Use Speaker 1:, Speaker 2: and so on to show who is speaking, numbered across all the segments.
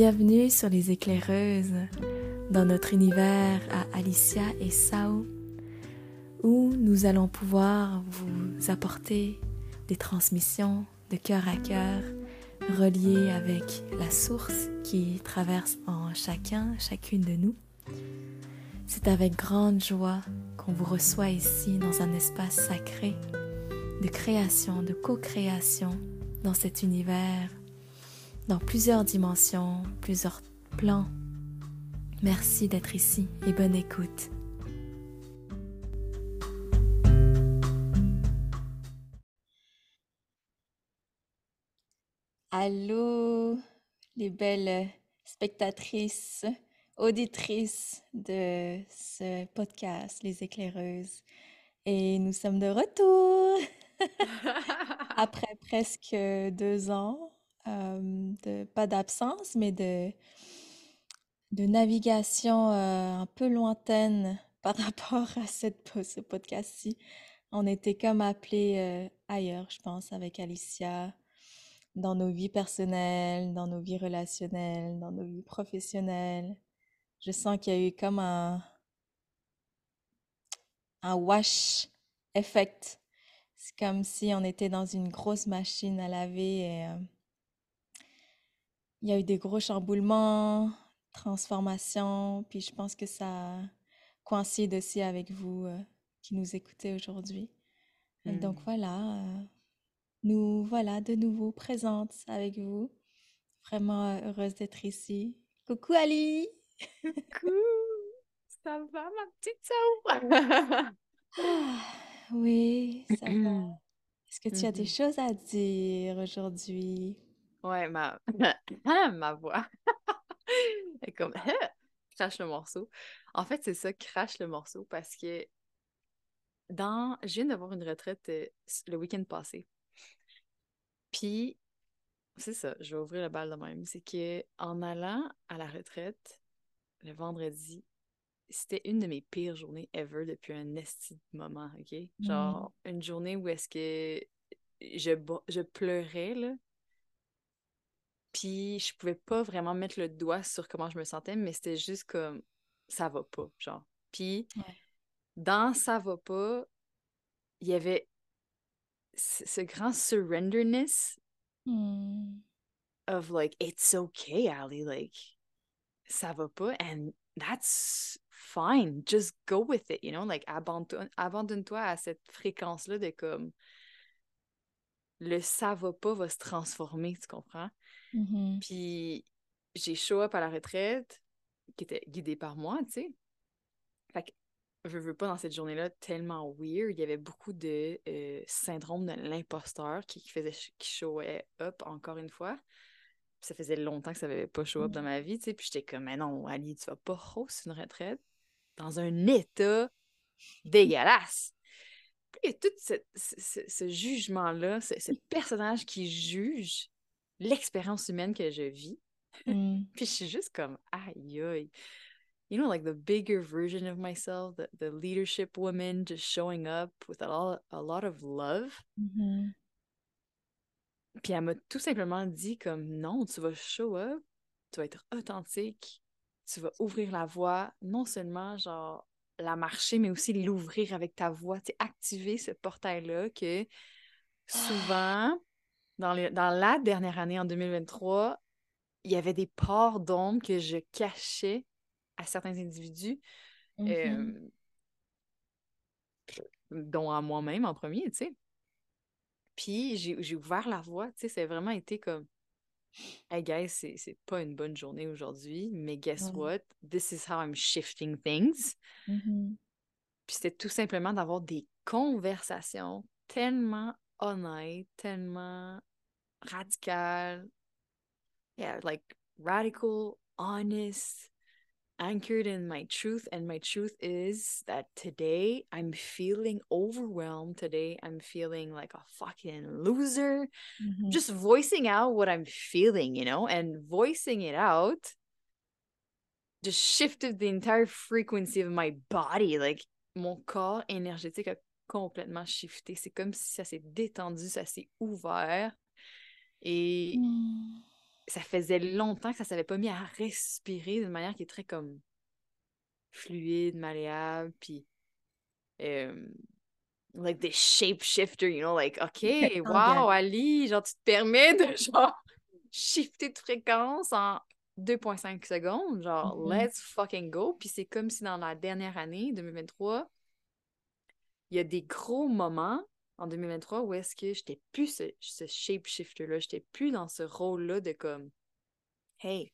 Speaker 1: Bienvenue sur les éclaireuses, dans notre univers à Alicia et Sao, où nous allons pouvoir vous apporter des transmissions de cœur à cœur reliées avec la source qui traverse en chacun, chacune de nous. C'est avec grande joie qu'on vous reçoit ici dans un espace sacré de création, de co-création dans cet univers dans plusieurs dimensions, plusieurs plans. Merci d'être ici et bonne écoute. Allô, les belles spectatrices, auditrices de ce podcast, Les éclaireuses. Et nous sommes de retour après presque deux ans euh, pas d'absence, mais de, de navigation euh, un peu lointaine par rapport à cette, ce podcast-ci. On était comme appelés euh, ailleurs, je pense, avec Alicia, dans nos vies personnelles, dans nos vies relationnelles, dans nos vies professionnelles. Je sens qu'il y a eu comme un, un wash effect. C'est comme si on était dans une grosse machine à laver et il y a eu des gros chamboulements, transformations, puis je pense que ça coïncide aussi avec vous euh, qui nous écoutez aujourd'hui. Donc mmh. voilà, euh, nous voilà de nouveau présentes avec vous. Vraiment euh, heureuse d'être ici. Coucou Ali!
Speaker 2: Coucou! Ça va ma petite Sao?
Speaker 1: Ah, oui, ça va. Est-ce que tu as des mmh choses à dire aujourd'hui?
Speaker 2: Ouais, ma, ma voix. est comme, crache le morceau. En fait, c'est ça, crache le morceau, parce que dans, je viens d'avoir une retraite euh, le week-end passé. Puis, c'est ça, je vais ouvrir la balle de même. C'est que en allant à la retraite le vendredi, c'était une de mes pires journées ever depuis un esti moment, OK? Genre, une journée où est-ce que je, je pleurais, là. Puis je pouvais pas vraiment mettre le doigt sur comment je me sentais, mais c'était juste comme ça va pas, genre. Puis dans ça va pas, il y avait ce grand surrenderness
Speaker 1: hmm.
Speaker 2: of like it's okay, Ali, like ça va pas and that's fine, just go with it, you know, like abandonne-toi à cette fréquence là de comme le ça va pas va se transformer, tu comprends?
Speaker 1: Mm-hmm.
Speaker 2: Puis j'ai show up à la retraite, qui était guidée par moi, tu sais. Fait que je veux pas dans cette journée-là tellement weird. Il y avait beaucoup de euh, syndrome de l'imposteur qui, faisait qui showait up encore une fois. ça faisait longtemps que ça n'avait pas show up dans mm. ma vie, tu sais. Puis j'étais comme, mais non, Ali, tu vas pas host une retraite dans un état dégueulasse. Il y a tout ce, jugement-là, ce, personnage qui juge l'expérience humaine que je vis?
Speaker 1: Mm.
Speaker 2: Puis je suis juste comme, aïe, aïe. You know, like the bigger version of myself, the, the leadership woman just showing up with a lot, a lot of love.
Speaker 1: Mm-hmm.
Speaker 2: Puis elle m'a tout simplement dit comme, non, tu vas show up, tu vas être authentique, tu vas ouvrir la voie, non seulement genre la marcher, mais aussi l'ouvrir avec ta voix, tu activer ce portail-là que souvent, dans, dans la dernière année, en 2023, il y avait des parts d'ombre que je cachais à certains individus,
Speaker 1: mm-hmm.
Speaker 2: euh, dont à moi-même en premier, tu sais. Puis j'ai ouvert la voie, tu sais, c'est vraiment été comme Hey guys, c'est pas une bonne journée aujourd'hui, mais guess what? This is how I'm shifting things.
Speaker 1: Mm-hmm.
Speaker 2: Puis c'était tout simplement d'avoir des conversations tellement honnêtes, tellement radicales. Yeah, like radical, honest, anchored in my truth. And my truth is that today I'm feeling overwhelmed. Today I'm feeling like a fucking loser.
Speaker 1: Mm-hmm.
Speaker 2: Just voicing out what I'm feeling, you know, and voicing it out just shifted the entire frequency of my body. Like, mon corps énergétique a complètement shifté. C'est comme si ça s'est détendu, ça s'est ouvert. Et.
Speaker 1: Mm
Speaker 2: ça faisait longtemps que ça s'avait pas mis à respirer d'une manière qui est très comme fluide, malléable, puis like des shapeshifter, you know, like, OK, wow, Ali, genre, tu te permets de, genre, shifter de fréquence en 2,5 secondes, genre, mm-hmm. let's fucking go. Puis c'est comme si dans la dernière année, 2023, il y a des gros moments en 2023 où est-ce que j'étais plus ce, ce shapeshifter-là, j'étais plus dans ce rôle-là de comme, hey,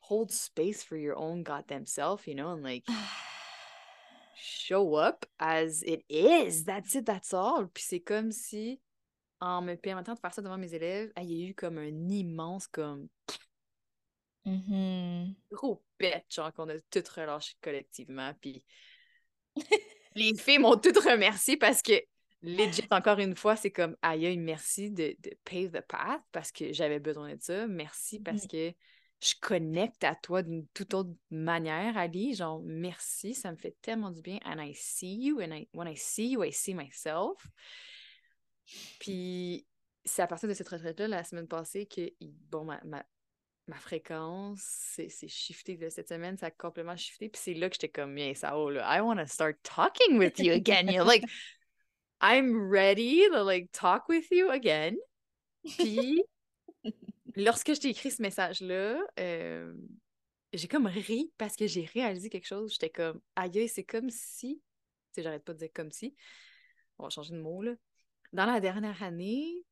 Speaker 2: hold space for your own goddamn self, you know, and like, show up as it is, that's it, that's all. Puis c'est comme si, en me permettant de faire ça devant mes élèves, il y a eu comme un immense, comme,
Speaker 1: mm-hmm.
Speaker 2: gros pet, genre qu'on a tout relâché collectivement, puis les filles m'ont toutes remercié parce que legit, encore une fois, c'est comme aïe, merci de, de pave the path parce que j'avais besoin de ça. Merci parce que je connecte à toi d'une toute autre manière, Ali. Genre, merci, ça me fait tellement du bien. And I see you, and I, when I see you, I see myself. Puis, c'est à partir de cette retraite-là, la semaine passée, que, bon, ma, ma, ma fréquence, c'est shifté. de cette semaine, ça a complètement shifté. Puis c'est là que j'étais comme, yeah, ça, oh, là, I want to start talking with you again. You're like, I'm ready to like talk with you again. Puis, lorsque je t'ai écrit ce message-là, euh, j'ai comme ri parce que j'ai réalisé quelque chose. J'étais comme, aïe, c'est comme si, tu sais, j'arrête pas de dire comme si, on va changer de mot, là. Dans la dernière année,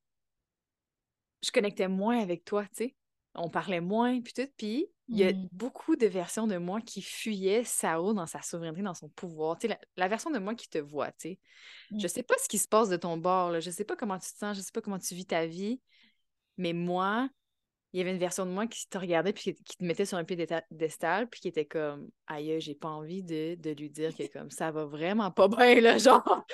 Speaker 2: je connectais moins avec toi, tu sais on parlait moins, puis tout. Puis il y a mmh. beaucoup de versions de moi qui fuyaient Sao dans sa souveraineté, dans son pouvoir. Sais, la, version de moi qui te voit, tu sais. Je sais pas ce qui se passe de ton bord, là. je sais pas comment tu te sens, je sais pas comment tu vis ta vie, mais moi, il y avait une version de moi qui te regardait puis qui, te mettait sur un pied piédestal puis qui était comme aïe j'ai pas envie de, lui dire que comme ça va vraiment pas bien là genre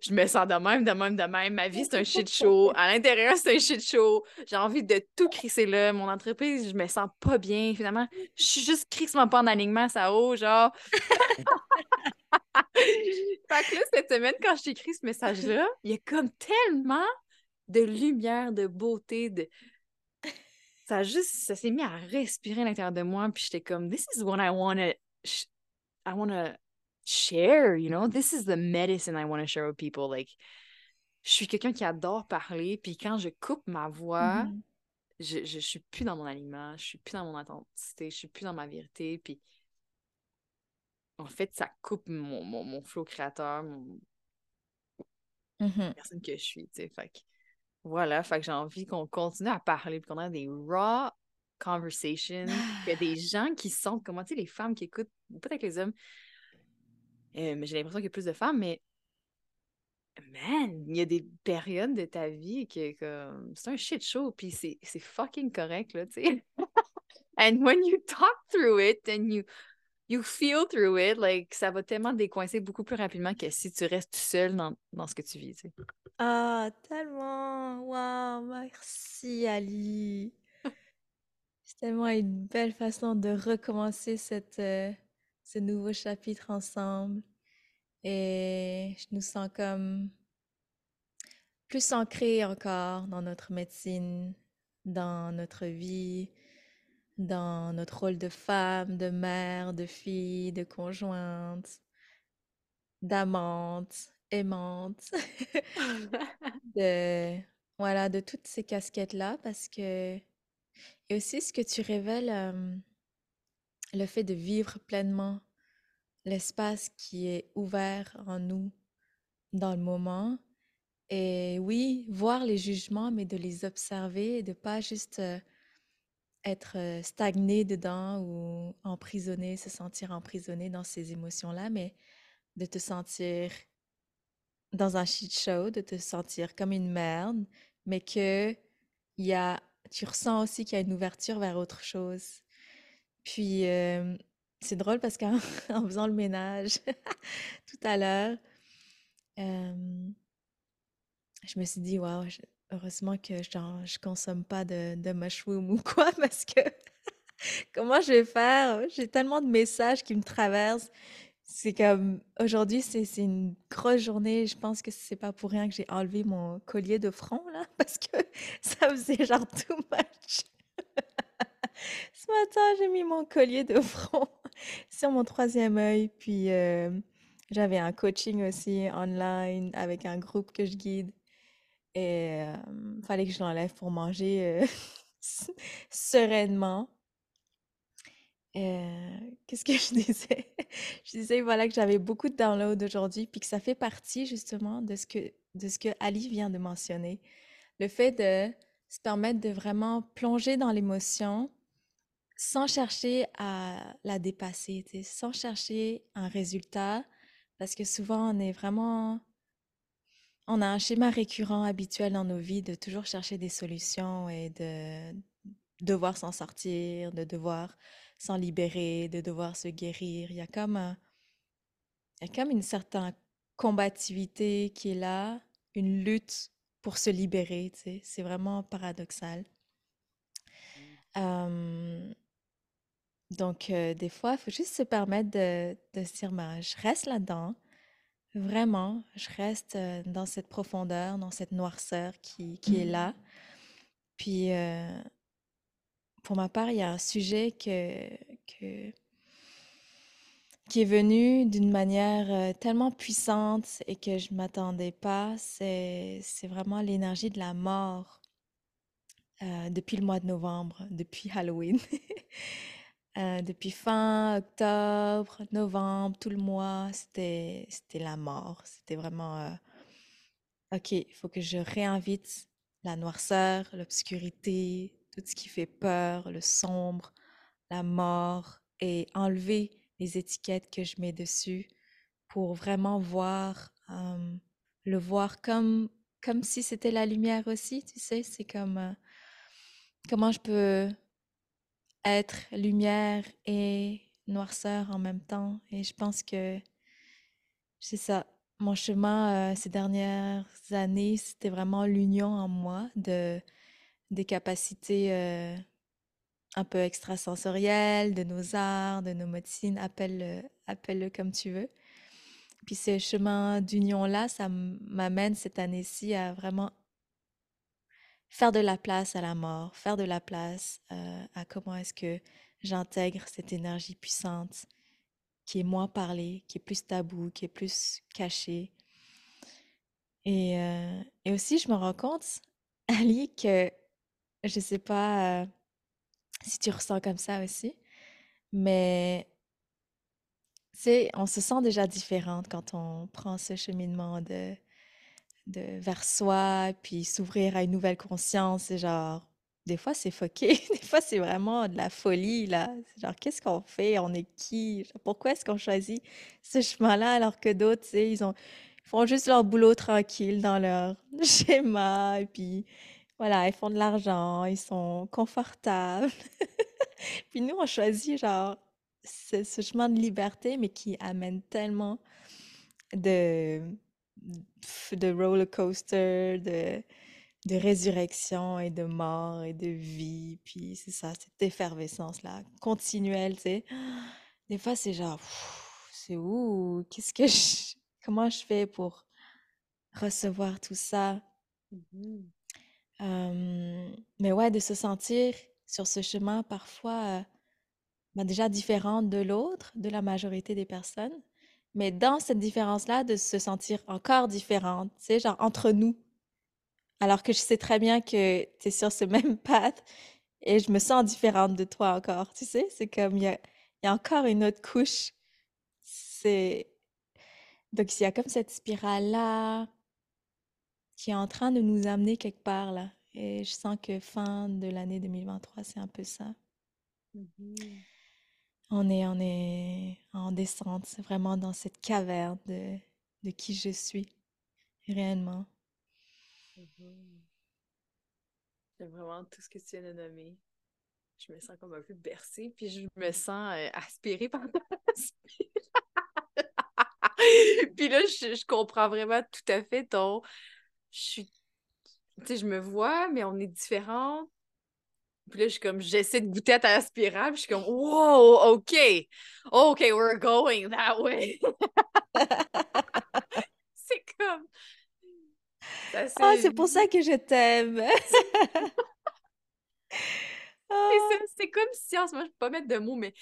Speaker 2: je me sens de même de même de même. Ma vie c'est un shit show. À l'intérieur c'est un shit show. J'ai envie de tout crisser là. Mon entreprise je me sens pas bien. Finalement je suis juste crissement pas en alignement ça haut genre. Fait que là cette semaine quand je t'écris ce message là il y a comme tellement de lumière de beauté de ça juste, ça s'est mis à respirer à l'intérieur de moi, puis j'étais comme, this is what I want to, I want to share, you know, this is the medicine I want to share with people, like, je suis quelqu'un qui adore parler, puis quand je coupe ma voix, mm-hmm. je, je, suis plus dans mon aliment, je suis plus dans mon authenticité, je suis plus dans ma vérité, puis en fait, ça coupe mon, mon, mon flow créateur, mon...
Speaker 1: Mm-hmm.
Speaker 2: personne que je suis, tu sais, fait voilà, fait que j'ai envie qu'on continue à parler, qu'on ait des raw conversations, qu'il y a des gens qui sentent comment, tu sais, les femmes qui écoutent, peut-être les hommes, euh, mais j'ai l'impression qu'il y a plus de femmes, mais man, il y a des périodes de ta vie que, c'est un shit show, puis c'est fucking correct, là, tu sais. And when you talk through it and you you feel through it, like, ça va tellement décoincer beaucoup plus rapidement que si tu restes seul dans, dans ce que tu vis, tu sais.
Speaker 1: Ah, tellement! Waouh, merci Ali! C'est tellement une belle façon de recommencer cette, euh, ce nouveau chapitre ensemble. Et je nous sens comme plus ancrés encore dans notre médecine, dans notre vie, dans notre rôle de femme, de mère, de fille, de conjointe, d'amante, aimante, de voilà, de toutes ces casquettes-là parce que et aussi ce que tu révèles, le fait de vivre pleinement l'espace qui est ouvert en nous dans le moment et oui, voir les jugements, mais de les observer et de pas juste, être stagné dedans ou emprisonné, se sentir emprisonné dans ces émotions-là, mais de te sentir dans un shit show, de te sentir comme une merde, mais que y a, tu ressens aussi qu'il y a une ouverture vers autre chose. Puis c'est drôle parce qu'en faisant le ménage tout à l'heure, je me suis dit, waouh, Heureusement que genre, je consomme pas de, de mushroom ou quoi, parce que comment je vais faire? J'ai tellement de messages qui me traversent. C'est comme aujourd'hui, c'est une grosse journée. Je pense que c'est pas pour rien que j'ai enlevé mon collier de front là, parce que ça faisait genre too much. Ce matin, j'ai mis mon collier de front sur mon troisième œil, puis euh, j'avais un coaching aussi online avec un groupe que je guide. Et il fallait que je l'enlève pour manger euh, sereinement. Euh, qu'est-ce que je disais? je disais voilà que j'avais beaucoup de downloads aujourd'hui, puis que ça fait partie justement de ce que de ce que Ali vient de mentionner. Le fait de se permettre de vraiment plonger dans l'émotion sans chercher à la dépasser, sans chercher un résultat, parce que souvent on est vraiment on a un schéma récurrent habituel dans nos vies de toujours chercher des solutions et de devoir s'en sortir, de devoir s'en libérer, de devoir se guérir. Il y a comme, il y a comme une certaine combativité qui est là, une lutte pour se libérer, tu sais. C'est vraiment paradoxal. donc, des fois, il faut juste se permettre de, de se dire, ben, je reste là-dedans, Vraiment, je reste dans cette profondeur, dans cette noirceur qui, qui est là. Puis, pour ma part, il y a un sujet que, qui est venu d'une manière tellement puissante et que je ne m'attendais pas. C'est, vraiment l'énergie de la mort depuis le mois de novembre, depuis Halloween. Euh, depuis fin octobre, novembre, tout le mois, c'était la mort. C'était vraiment euh, OK, il faut que je réinvite la noirceur, l'obscurité, tout ce qui fait peur, le sombre, la mort et enlever les étiquettes que je mets dessus pour vraiment voir le voir comme comme si c'était la lumière aussi, tu sais, c'est comme euh, comment je peux être lumière et noirceur en même temps. Et je pense que c'est ça. Mon chemin euh, ces dernières années, c'était vraiment l'union en moi de des capacités euh, un peu extrasensorielles, de nos arts, de nos médecines, appelle-le appelle comme tu veux. Puis ce chemin d'union-là, ça m'amène cette année-ci à vraiment faire de la place à la mort, faire de la place euh, à comment est-ce que j'intègre cette énergie puissante qui est moins parlée, qui est plus tabou, qui est plus cachée. Euh, et aussi, je me rends compte, Ali, que je ne sais pas si tu ressens comme ça aussi, mais on se sent déjà différente quand on prend ce cheminement de de vers soi, puis s'ouvrir à une nouvelle conscience. C'est genre, des fois, c'est foqué. Des fois, c'est vraiment de la folie, là. genre, qu'est-ce qu'on fait? On est qui? pourquoi est-ce qu'on choisit ce chemin-là alors que d'autres, ils ont, font juste leur boulot tranquille dans leur schéma, et puis voilà, ils font de l'argent, ils sont confortables. puis nous, on choisit, genre, ce, chemin de liberté, mais qui amène tellement de de roller coaster, de, de résurrection et de mort et de vie. Puis c'est ça, cette effervescence-là, continuelle, tu sais. Des fois, c'est genre, c'est où? Qu'est-ce que je... Comment je fais pour recevoir tout ça? Mais ouais, de se sentir sur ce chemin parfois ben déjà différent de l'autre, de la majorité des personnes, mais dans cette différence-là, de se sentir encore différente, tu sais, genre entre nous. Alors que je sais très bien que tu es sur ce même path et je me sens différente de toi encore, tu sais? C'est comme, il y a, y a encore une autre couche. C'est... Donc, il y a comme cette spirale-là qui est en train de nous amener quelque part, là. Et je sens que fin de l'année 2023, c'est un peu ça. Mmh on est, on est en descente, c'est vraiment dans cette caverne de, de qui je suis, réellement.
Speaker 2: Mhm. J'aime vraiment tout ce que tu viens de nommer. Je me sens comme un peu bercée, puis je me sens euh, aspirée par Puis là, je, je, comprends vraiment tout à fait ton. Je suis. Tu sais, je me vois, mais on est différentes. Puis là, je suis comme, j'essaie de goûter à ta spirale, puis je suis comme, wow, OK, OK, we're going that way. c'est comme.
Speaker 1: Ah, c'est pour ça que je t'aime.
Speaker 2: C'est comme si en ce moment, je peux pas mettre de mots, mais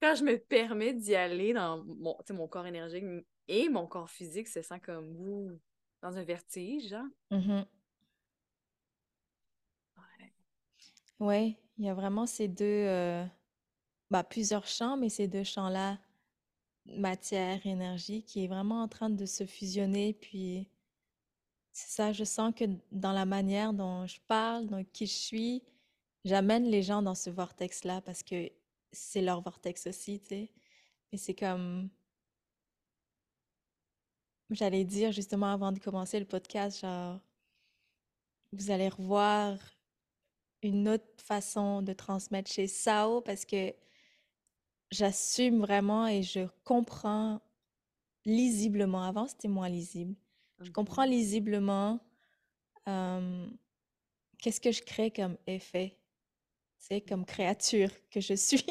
Speaker 2: quand je me permets d'y aller dans mon, mon corps énergique et mon corps physique se sent comme ouh, dans un vertige, genre.
Speaker 1: Mhm.
Speaker 2: Ouais.
Speaker 1: Ouais, il y a vraiment ces deux, euh, bah, plusieurs champs, mais ces deux champs-là, matière, énergie, qui est vraiment en train de se fusionner. Puis, c'est ça, je sens que dans la manière dont je parle, dans qui je suis, j'amène les gens dans ce vortex-là parce que c'est leur vortex aussi, tu sais. Et c'est comme, j'allais dire justement avant de commencer le podcast, genre, vous allez revoir une autre façon de transmettre chez Sao parce que j'assume vraiment et je comprends lisiblement. Avant, c'était moins lisible. Je comprends lisiblement euh, qu'est-ce que je crée comme effet, c'est comme créature que je suis.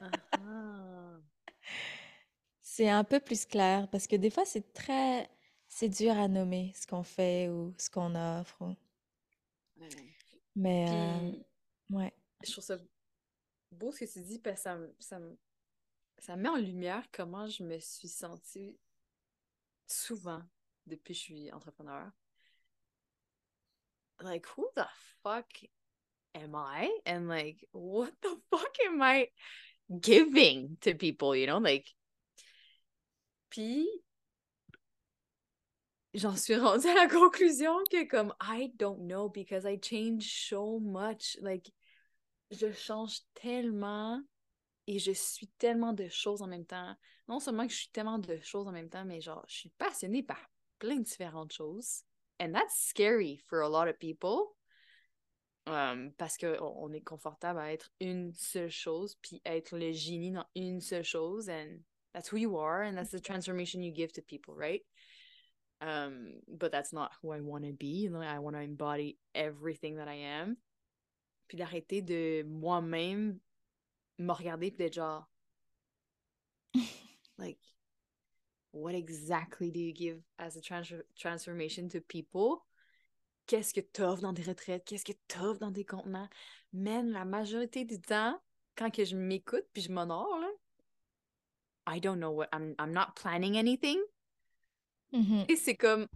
Speaker 2: Ah ah.
Speaker 1: C'est un peu plus clair parce que des fois, c'est très, c'est dur à nommer ce qu'on fait ou ce qu'on offre. ou-
Speaker 2: Ouais.
Speaker 1: Mais euh, ouais.
Speaker 2: je trouve ça beau ce que tu dis parce que ça, ça, ça met en lumière comment je me suis sentie souvent depuis que je suis entrepreneur. Like, who the fuck am I? And like, what the fuck am I giving to people, you know? Like, puis j'en suis rendue à la conclusion que comme I don't know because I change so much. Like, je change tellement et je suis tellement de choses en même temps. Non seulement que je suis tellement de choses en même temps, mais genre, je suis passionnée par plein de différentes choses. And that's scary for a lot of people. Um, parce qu'on on est confortable à être une seule chose, puis être le génie dans une seule chose, and that's who you are, and that's the transformation you give to people, right? Um, but that's not who I want to be. You know, I want to embody everything that I am. Puis d'arrêter de moi-même me regarder puis d'être genre like what exactly do you give as a trans transformation to people? Qu'est-ce que t'offres dans des retraites? Qu'est-ce que t'offres dans des contenants? Man la majorité du temps quand que je m'écoute puis je m'honore là I don't know what I'm I'm not planning anything et c'est comme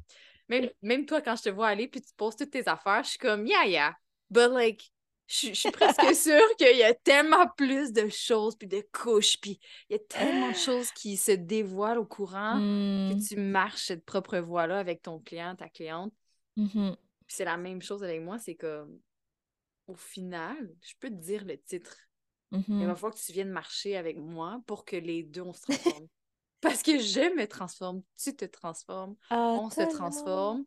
Speaker 2: même même toi quand je te vois aller puis tu poses toutes tes affaires je suis comme yeah yeah but like je, je suis presque sûre qu'il y a tellement plus de choses, puis de couches, puis il y a tellement de choses qui se dévoilent au courant que
Speaker 1: Mm.
Speaker 2: tu marches cette propre voie-là avec ton client, ta cliente.
Speaker 1: Mhm.
Speaker 2: Puis c'est la même chose avec moi, c'est comme, au final, je peux te dire le titre. Il
Speaker 1: Mhm.
Speaker 2: va falloir que tu viennes marcher avec moi pour que les deux, on se transforme. Parce que je me transforme, tu te transformes,
Speaker 1: Ah,
Speaker 2: on se transforme.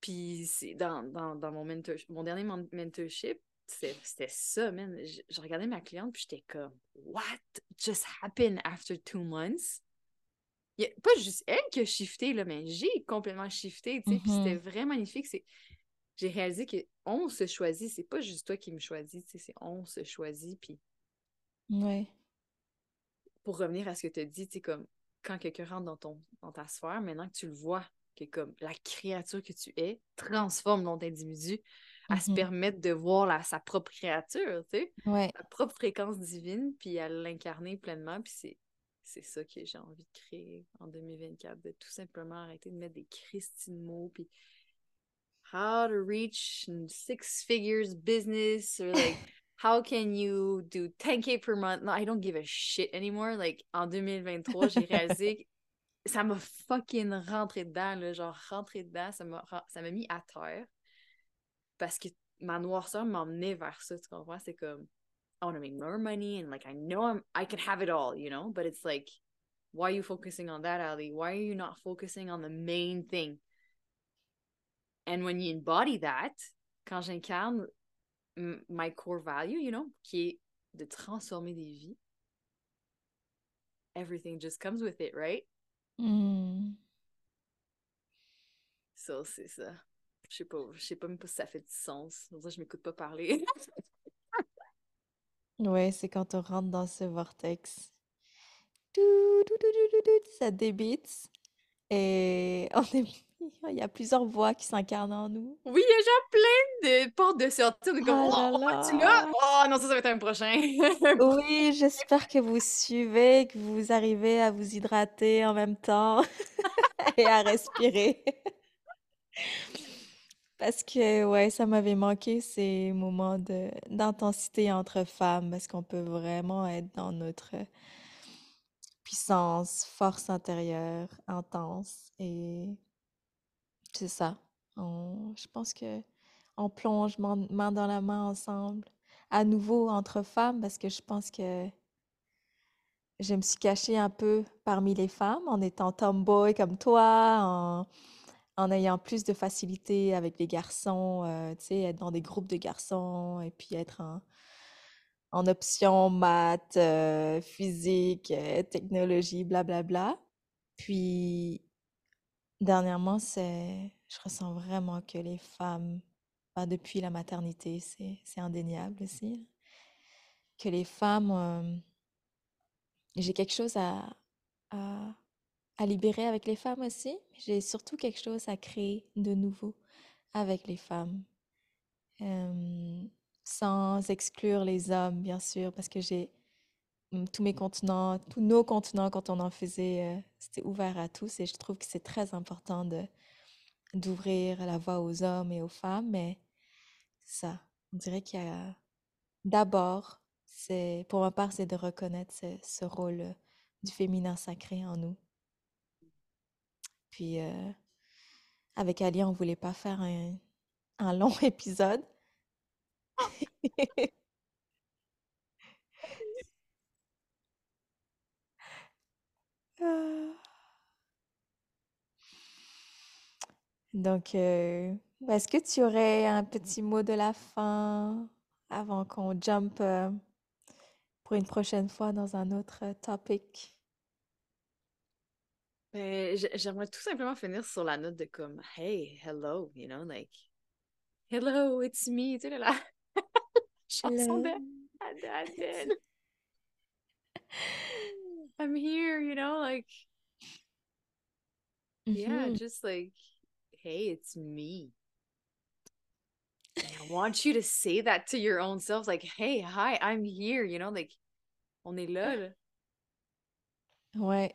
Speaker 2: Puis c'est dans, dans, dans mon, mentor, mon dernier mentorship, c'était ça, man. Je, je regardais ma cliente, puis j'étais comme, What just happened after two months? Il y a pas juste elle qui a shifté, là, mais j'ai complètement shifté, tu sais. Puis c'était
Speaker 1: Mhm.
Speaker 2: vraiment magnifique. J'ai réalisé que on se choisit, c'est pas juste toi qui me choisis, tu sais, c'est on se choisit. Puis
Speaker 1: Ouais.
Speaker 2: pour revenir à ce que tu as dit, tu comme quand quelqu'un rentre dans, ton, dans ta sphère, maintenant que tu le vois, que comme la créature que tu es transforme l'autre individu à se
Speaker 1: Mhm.
Speaker 2: permettre de voir la, sa propre créature, tu sais,
Speaker 1: Ouais.
Speaker 2: sa propre fréquence divine, puis à l'incarner pleinement, puis c'est c'est ça que j'ai envie de créer en 2024, de tout simplement arrêter de mettre des Christine mots, puis how to reach six figures business, or like how can you do 10k per month? No, I don't give a shit anymore. Like en 2023, j'ai réalisé que ça m'a fucking rentré dedans, là, genre rentré dedans, ça m'a ça m'a mis à terre parce que ma noirceur m'emmenait vers ça, tu comprends? C'est comme I want to make more money and like I know I'm I can have it all, you know? But it's like why are you focusing on that, Ali? Why are you not focusing on the main thing? And when you embody that, quand j'incarne my core value, you know, qui est de transformer des vies, everything just comes with it, right?
Speaker 1: Mm.
Speaker 2: Ça, c'est ça. Je sais pas, je sais pas même pas si ça fait du sens. Pour ça, je m'écoute pas parler.
Speaker 1: Ouais, c'est quand on rentre dans ce vortex. Ça débite. Et on est, Il y a plusieurs voix qui s'incarnent en nous.
Speaker 2: Oui, il y a genre plein de portes de sortie. On est comme,
Speaker 1: Oh
Speaker 2: oh,
Speaker 1: là.
Speaker 2: tu là? Oh non, ça, ça va être un prochain.
Speaker 1: Oui, j'espère que vous suivez, que vous arrivez à vous hydrater en même temps et à respirer. Parce que, ouais, ça m'avait manqué ces moments d'intensité entre femmes, parce qu'on peut vraiment être dans notre puissance, force intérieure, intense. Et c'est ça. Je pense que on plonge main, dans la main ensemble, à nouveau entre femmes, parce que je pense que je me suis cachée un peu parmi les femmes en étant tomboy comme toi, en, ayant plus de facilité avec les garçons, euh, être dans des groupes de garçons et puis être en, option maths, euh, physique, euh, technologie, blablabla. Puis, dernièrement, c'est, je ressens vraiment que les femmes, depuis la maternité, c'est, c'est indéniable aussi, que les femmes, euh, j'ai quelque chose à, à, libérer avec les femmes aussi, j'ai surtout quelque chose à créer de nouveau avec les femmes. Sans exclure les hommes, bien sûr, parce que j'ai tous mes continents, tous nos continents, quand on en faisait, euh, c'était ouvert à tous et je trouve que c'est très important de d'ouvrir la voie aux hommes et aux femmes, mais ça, on dirait qu'il y a d'abord, c'est pour ma part, c'est de reconnaître ce, ce rôle euh, du féminin sacré en nous. Puis euh, avec Ali, on voulait pas faire un, un long épisode. Donc, euh, est-ce que tu aurais un petit mot de la fin avant qu'on jump euh, pour une prochaine fois dans un autre euh, topic?
Speaker 2: J'aimerais tout simplement finir sur la note de comme, hey, hello, you know, like, hello, it's me, tu sais, la chanson de. I'm here, you know, like, yeah,
Speaker 1: Mhm.
Speaker 2: just like, hey, it's me. I want you to say that to your own self, like, hey, hi, I'm here, you know, like, on est là, là.
Speaker 1: Ouais,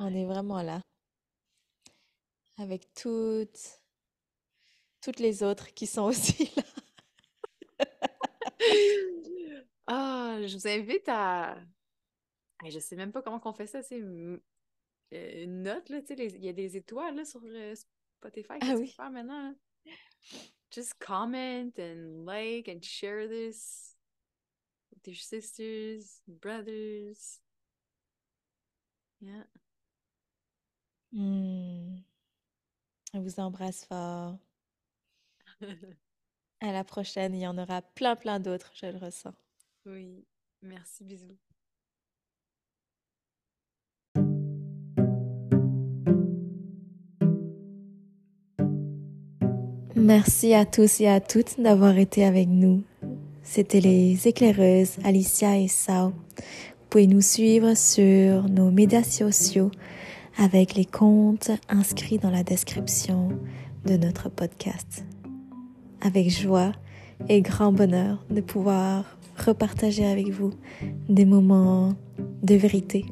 Speaker 1: on est vraiment là. Avec toutes, toutes les autres qui sont aussi là.
Speaker 2: Ah, je vous invite à. Je sais même pas comment qu'on fait ça, c'est une une note, là, tu sais, il y a des étoiles là, sur euh, Spotify que
Speaker 1: Ah oui.
Speaker 2: faire maintenant. là. Just comment and like and share this with your sisters, brothers. Yeah.
Speaker 1: Hmm. On vous embrasse fort. À la prochaine, il y en aura plein, plein d'autres, je le ressens.
Speaker 2: Oui. Merci, bisous.
Speaker 1: Merci à tous et à toutes d'avoir été avec nous. C'était les éclaireuses Alicia et Sao. Vous pouvez nous suivre sur nos médias sociaux avec les comptes inscrits dans la description de notre podcast. Avec joie et grand bonheur de pouvoir repartager avec vous des moments de vérité,